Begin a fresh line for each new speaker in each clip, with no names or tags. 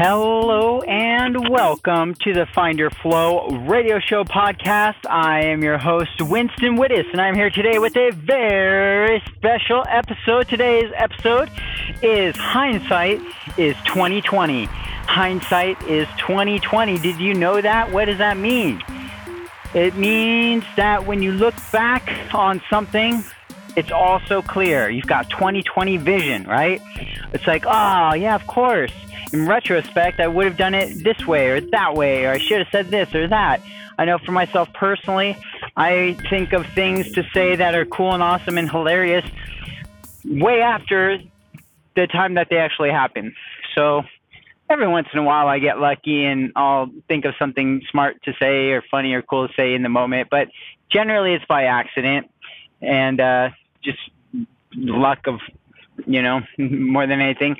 Hello and welcome to the Find Your Flow radio show podcast. I am your host, Winston Wittes, and I'm here today with a very special episode. Today's episode is Hindsight is 2020. Hindsight is 2020. Did you know that? What does that mean? It means that when you look back on something, it's all so clear. You've got 2020 vision, right? It's like, oh, yeah, of course in retrospect, I would have done it this way or that way, or I should have said this or that. I know for myself personally, I think of things to say that are cool and awesome and hilarious way after the time that they actually happen. So every once in a while, I get lucky and I'll think of something smart to say or funny or cool to say in the moment, but generally it's by accident and uh, just luck of, you know, more than anything.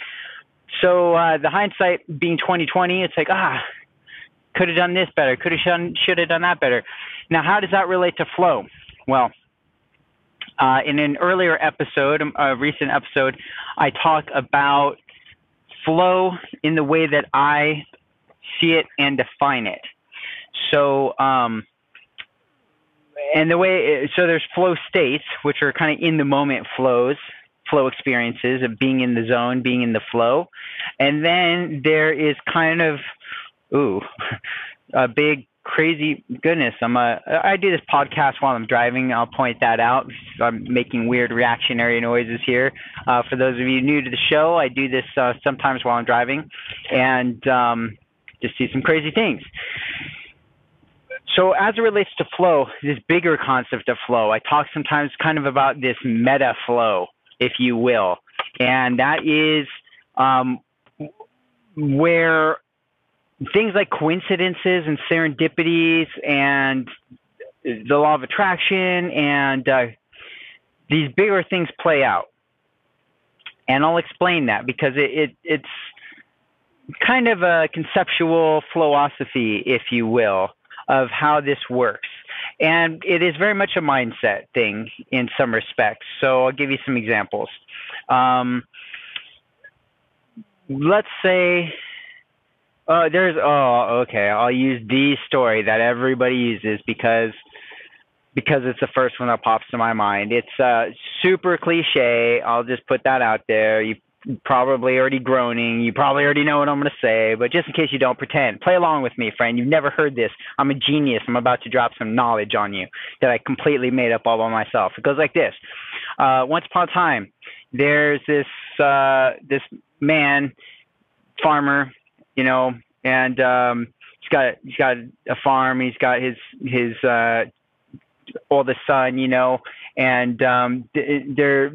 So uh, the hindsight being 2020, it's like ah, could have done this better, could have done, should have done that better. Now, how does that relate to flow? Well, uh, in an earlier episode, a recent episode, I talk about flow in the way that I see it and define it. So, um, and the way, so there's flow states, which are kind of in the moment flows, flow experiences of being in the zone, being in the flow. And then there is kind of, ooh, a big crazy goodness. I'm a, I do this podcast while I'm driving. I'll point that out. I'm making weird reactionary noises here. Uh, for those of you new to the show, I do this uh, sometimes while I'm driving and um, just see some crazy things. So as it relates to flow, this bigger concept of flow, I talk sometimes kind of about this meta flow if you will. And that is um, where things like coincidences and serendipities and the law of attraction and uh, these bigger things play out. And I'll explain that because it, it, it's kind of a conceptual philosophy, if you will, of how this works. And it is very much a mindset thing in some respects. So I'll give you some examples. Um, let's say uh, there's oh okay I'll use the story that everybody uses because because it's the first one that pops to my mind. It's uh, super cliche. I'll just put that out there. You probably already groaning. You probably already know what I'm going to say, but just in case you don't pretend, play along with me, friend. You've never heard this. I'm a genius. I'm about to drop some knowledge on you that I completely made up all by myself. It goes like this. Uh, once upon a time, there's this uh, this man, farmer, you know, and um, he's got he's got a farm. He's got his his uh, oldest son, you know, and um, there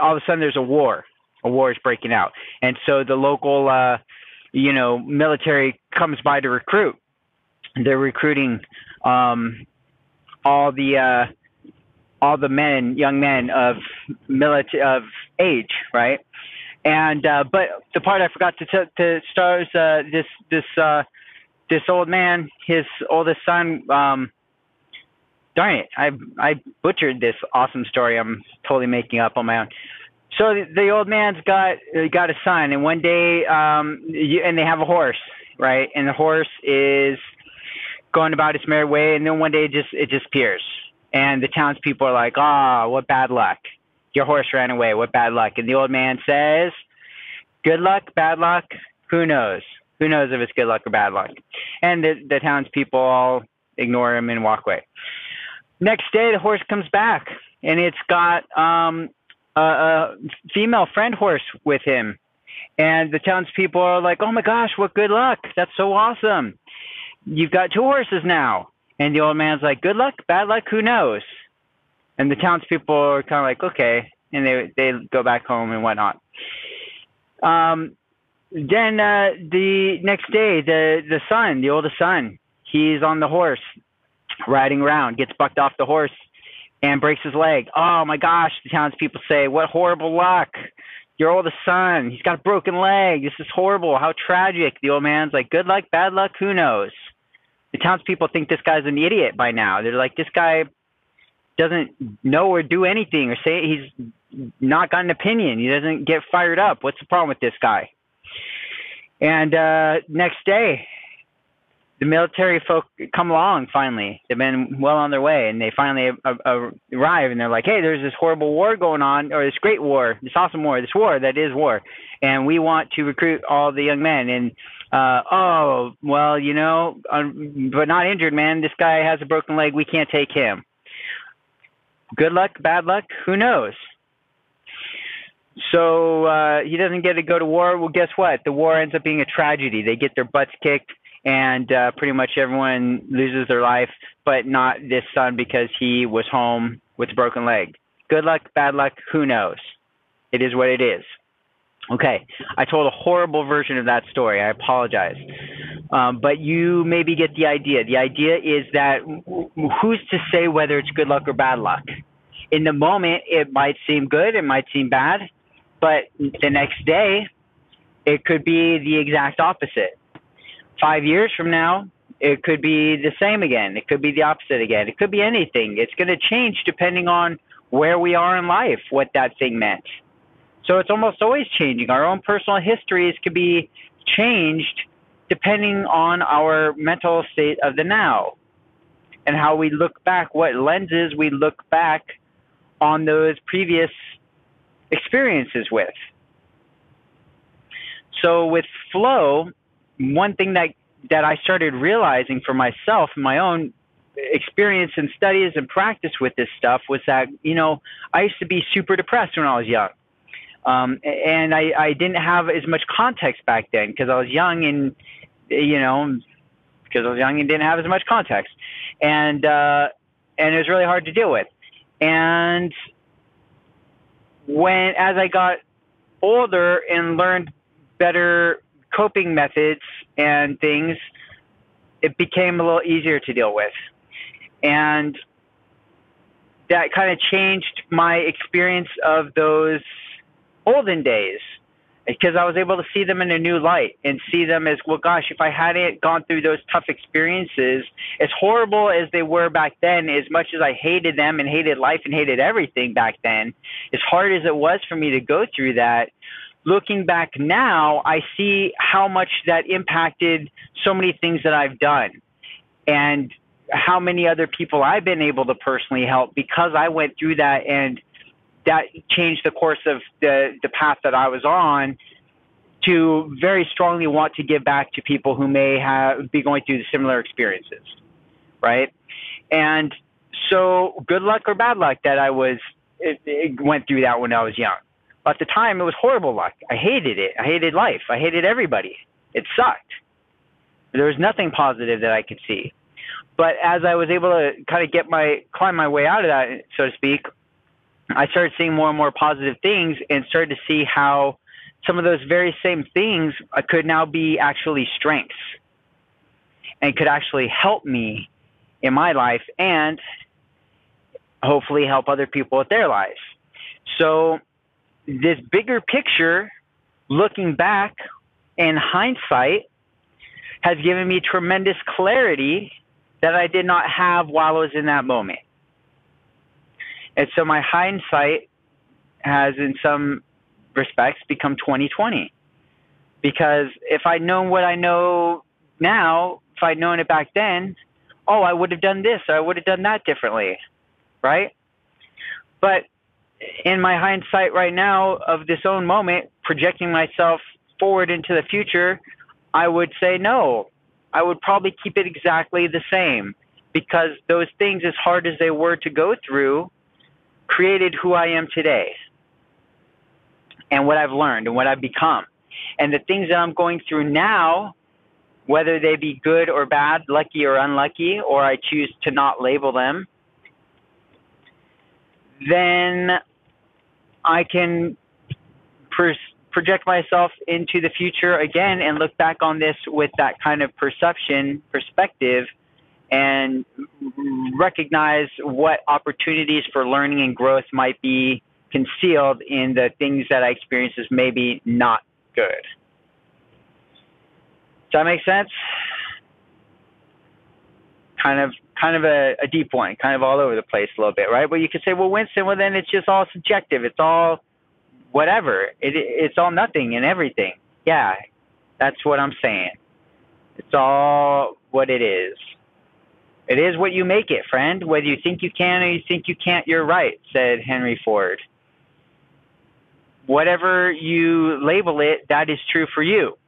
all of a sudden there's a war a war is breaking out. And so the local, uh, you know, military comes by to recruit. They're recruiting um, all the uh, all the men, young men of military of age, right? And uh, but the part I forgot to t- to start is uh, this this uh, this old man, his oldest son. Um, darn it, I I butchered this awesome story. I'm totally making up on my own. So the, the old man's got uh, got a son, and one day, um, you, and they have a horse, right? And the horse is going about its merry way, and then one day it just it disappears, and the townspeople are like, "Ah, oh, what bad luck! Your horse ran away. What bad luck!" And the old man says, "Good luck, bad luck. Who knows? Who knows if it's good luck or bad luck?" And the the townspeople all ignore him and walk away. Next day, the horse comes back, and it's got um, a, female friend horse with him. And the townspeople are like, oh my gosh, what good luck. That's so awesome. You've got two horses now. And the old man's like, good luck, bad luck, who knows? And the townspeople are kind of like, okay. And they, they go back home and whatnot. Um, then uh, the next day, the, the son, the oldest son, he's on the horse riding around, gets bucked off the horse and breaks his leg. Oh my gosh, the townspeople say, What horrible luck. Your oldest son, he's got a broken leg. This is horrible. How tragic. The old man's like, Good luck, bad luck, who knows? The townspeople think this guy's an idiot by now. They're like, This guy doesn't know or do anything or say he's not got an opinion. He doesn't get fired up. What's the problem with this guy? And uh, next day, the military folk come along finally. They've been well on their way, and they finally arrive, and they're like, "Hey, there's this horrible war going on, or this great war, this awesome war, this war that is war, and we want to recruit all the young men." And uh, oh, well, you know, but not injured, man. This guy has a broken leg. We can't take him. Good luck, bad luck, who knows? So uh, he doesn't get to go to war. Well, guess what? The war ends up being a tragedy. They get their butts kicked and uh, pretty much everyone loses their life, but not this son because he was home with a broken leg. Good luck, bad luck, who knows? It is what it is. Okay, I told a horrible version of that story. I apologize. Um, but you maybe get the idea. The idea is that who's to say whether it's good luck or bad luck? In the moment, it might seem good, it might seem bad, but the next day, it could be the exact opposite five years from now, it could be the same again. It could be the opposite again. It could be anything. It's going to change depending on where we are in life, what that thing meant. So it's almost always changing. Our own personal histories could be changed depending on our mental state of the now and how we look back, what lenses we look back on those previous experiences with. So with flow, one thing that that I started realizing for myself, my own experience and studies and practice with this stuff was that you know I used to be super depressed when I was young, um, and I, I didn't have as much context back then because I was young and you know because I was young and didn't have as much context, and uh, and it was really hard to deal with, and when as I got older and learned better coping methods and things, it became a little easier to deal with. And that kind of changed my experience of those olden days because I was able to see them in a new light and see them as, well, gosh, if I hadn't gone through those tough experiences, as horrible as they were back then, as much as I hated them and hated life and hated everything back then, as hard as it was for me to go through that, looking back now, I see how much that impacted so many things that I've done and how many other people I've been able to personally help because I went through that and that changed the course of the, the path that I was on to very strongly want to give back to people who may have be going through similar experiences. Right. And so good luck or bad luck that I was it, it went through that when I was young at the time, it was horrible luck. I hated it. I hated life. I hated everybody. It sucked. There was nothing positive that I could see. But as I was able to kind of get my climb my way out of that, so to speak, I started seeing more and more positive things and started to see how some of those very same things uh, could now be actually strengths and could actually help me in my life and hopefully help other people with their lives. So this bigger picture, looking back in hindsight, has given me tremendous clarity that I did not have while I was in that moment. And so my hindsight has, in some respects, become 2020. Because if I'd known what I know now, if I'd known it back then, oh, I would have done this, or I would have done that differently, right? But in my hindsight right now of this own moment, projecting myself forward into the future, I would say no. I would probably keep it exactly the same because those things, as hard as they were to go through, created who I am today and what I've learned and what I've become. And the things that I'm going through now, whether they be good or bad, lucky or unlucky, or I choose to not label them, then I can project myself into the future again and look back on this with that kind of perception perspective and recognize what opportunities for learning and growth might be concealed in the things that I experience as maybe not good. Does that make sense? Kind of kind of a, a deep one, kind of all over the place a little bit, right? But you could say, well, Winston, well, then it's just all subjective. It's all whatever. It, it's all nothing and everything. Yeah, That's what I'm saying. It's all what it is. It is what you make it, friend. Whether you think you can or you think you can't, you're right, said Henry Ford. Whatever you label it, that is true for you.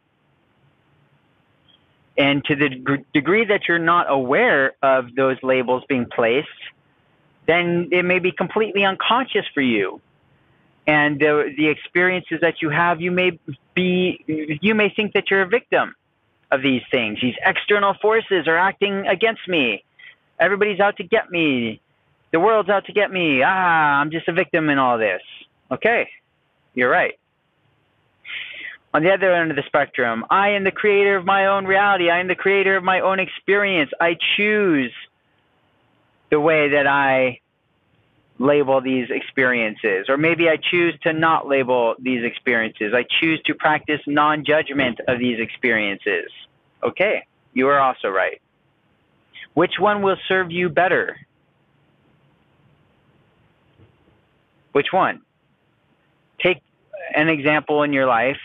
And to the degree that you're not aware of those labels being placed, then it may be completely unconscious for you. And the, the experiences that you have, you may be, you may think that you're a victim of these things. These external forces are acting against me. Everybody's out to get me. The world's out to get me. Ah, I'm just a victim in all this. Okay, you're right. On the other end of the spectrum, I am the creator of my own reality. I am the creator of my own experience. I choose the way that I label these experiences. Or maybe I choose to not label these experiences. I choose to practice non judgment of these experiences. Okay, you are also right. Which one will serve you better? Which one? Take an example in your life,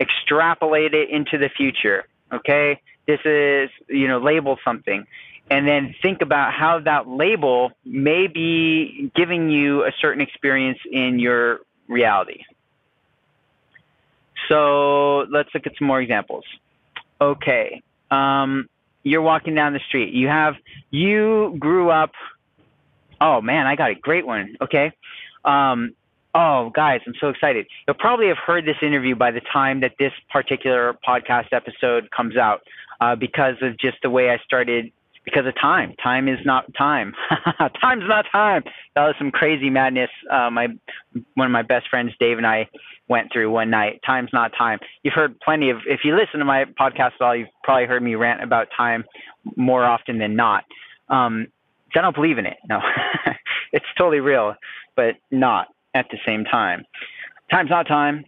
extrapolate it into the future. Okay, this is, you know, label something and then think about how that label may be giving you a certain experience in your reality. So let's look at some more examples. Okay, um, you're walking down the street. You have you grew up. Oh man, I got a great one. Okay. Um, oh guys, I'm so excited. You'll probably have heard this interview by the time that this particular podcast episode comes out, uh, because of just the way I started because of time. Time is not time. Time's not time. That was some crazy madness. Uh, my one of my best friends, Dave, and I went through one night. Time's not time. You've heard plenty of. If you listen to my podcast at all, you've probably heard me rant about time more often than not. Um, I don't believe in it. No, it's totally real, but not at the same time. Time's not time.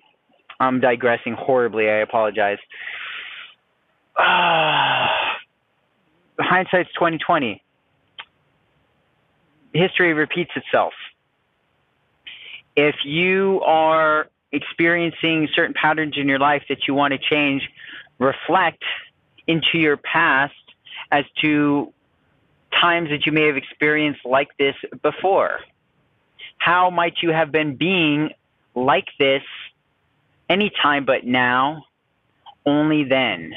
I'm digressing horribly. I apologize. Uh, hindsight's 2020. History repeats itself. If you are experiencing certain patterns in your life that you want to change, reflect into your past as to times that you may have experienced like this before. How might you have been being like this anytime but now, only then?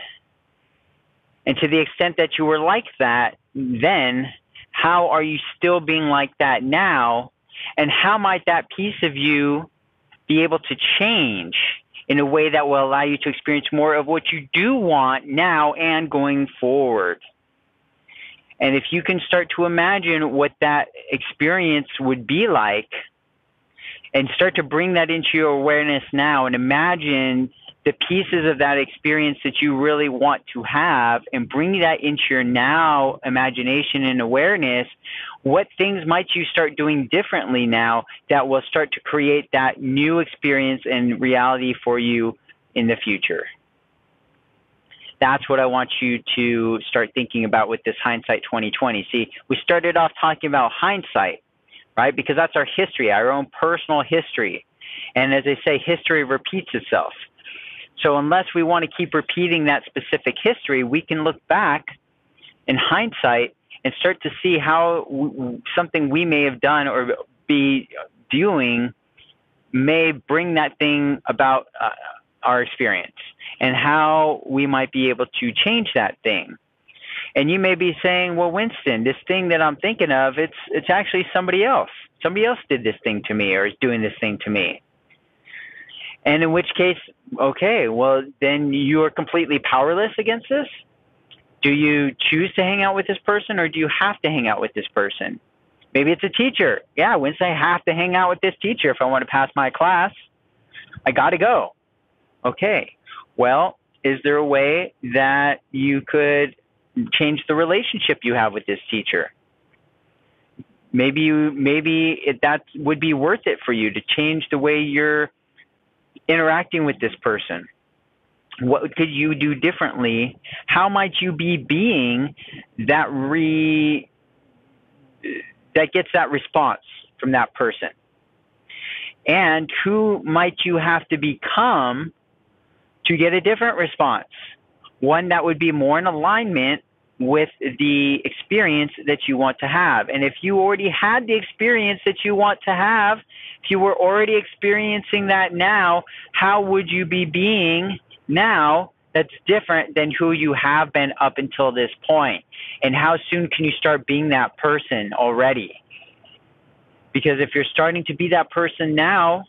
And to the extent that you were like that then, how are you still being like that now? And how might that piece of you be able to change in a way that will allow you to experience more of what you do want now and going forward? And if you can start to imagine what that experience would be like and start to bring that into your awareness now and imagine the pieces of that experience that you really want to have and bring that into your now imagination and awareness, what things might you start doing differently now that will start to create that new experience and reality for you in the future? That's what I want you to start thinking about with this hindsight 2020. See, we started off talking about hindsight, right? Because that's our history, our own personal history. And as they say, history repeats itself. So unless we want to keep repeating that specific history, we can look back in hindsight and start to see how w- something we may have done or be doing may bring that thing about uh, our experience and how we might be able to change that thing. And you may be saying, "Well, Winston, this thing that I'm thinking of, it's it's actually somebody else. Somebody else did this thing to me or is doing this thing to me." And in which case, okay, well, then you are completely powerless against this. Do you choose to hang out with this person or do you have to hang out with this person? Maybe it's a teacher. Yeah, Wednesday, I have to hang out with this teacher if I want to pass my class. I got to go. Okay, well, is there a way that you could change the relationship you have with this teacher? Maybe you, maybe it, that would be worth it for you to change the way you're interacting with this person? What could you do differently? How might you be being that re that gets that response from that person? And who might you have to become to get a different response, one that would be more in alignment with the experience that you want to have. And if you already had the experience that you want to have, if you were already experiencing that now, how would you be being now that's different than who you have been up until this point? And how soon can you start being that person already? Because if you're starting to be that person now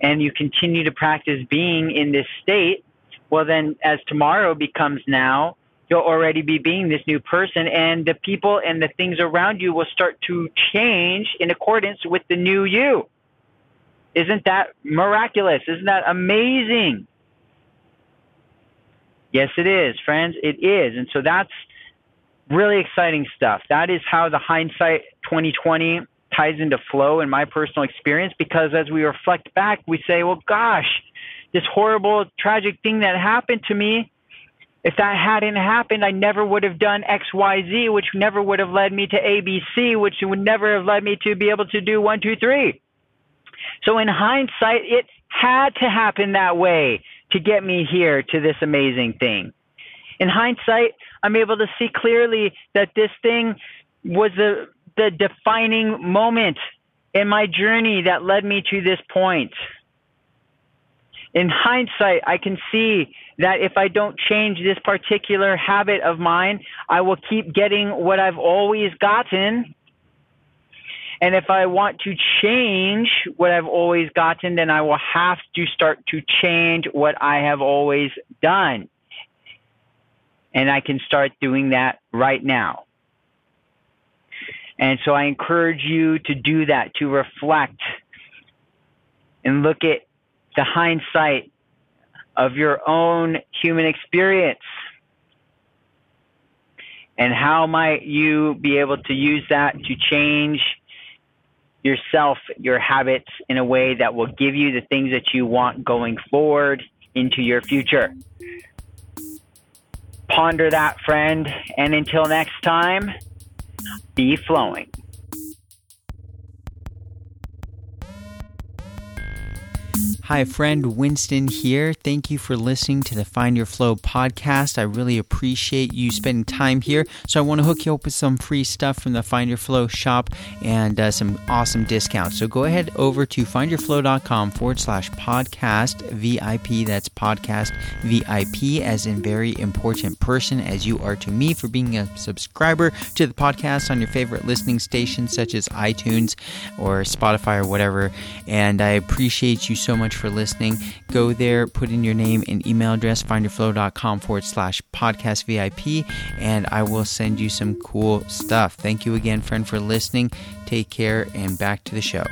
and you continue to practice being in this state, well, then as tomorrow becomes now, you'll already be being this new person and the people and the things around you will start to change in accordance with the new you. Isn't that miraculous? Isn't that amazing? Yes, it is, friends. It is. And so that's really exciting stuff. That is how the hindsight 2020 ties into flow in my personal experience because as we reflect back, we say, well, gosh, this horrible, tragic thing that happened to me, if that hadn't happened, I never would have done XYZ, which never would have led me to ABC, which would never have led me to be able to do one, two, three. So in hindsight, it had to happen that way to get me here to this amazing thing. In hindsight, I'm able to see clearly that this thing was the, the defining moment in my journey that led me to this point in hindsight, I can see that if I don't change this particular habit of mine, I will keep getting what I've always gotten. And if I want to change what I've always gotten, then I will have to start to change what I have always done. And I can start doing that right now. And so I encourage you to do that, to reflect and look at the hindsight of your own human experience. And how might you be able to use that to change yourself, your habits in a way that will give you the things that you want going forward into your future? Ponder that, friend. And until next time, be
Hi, friend Winston here. Thank you for listening to the Find Your Flow podcast. I really appreciate you spending time here. So, I want to hook you up with some free stuff from the Find Your Flow shop and uh, some awesome discounts. So, go ahead over to findyourflow.com forward slash podcast VIP. That's podcast VIP, as in very important person, as you are to me for being a subscriber to the podcast on your favorite listening stations such as iTunes or Spotify or whatever. And I appreciate you so much for listening. Go there, put in your name and email address, findyourflow.com forward slash podcast VIP, and I will send you some cool stuff. Thank you again, friend, for listening. Take care, and back to the show.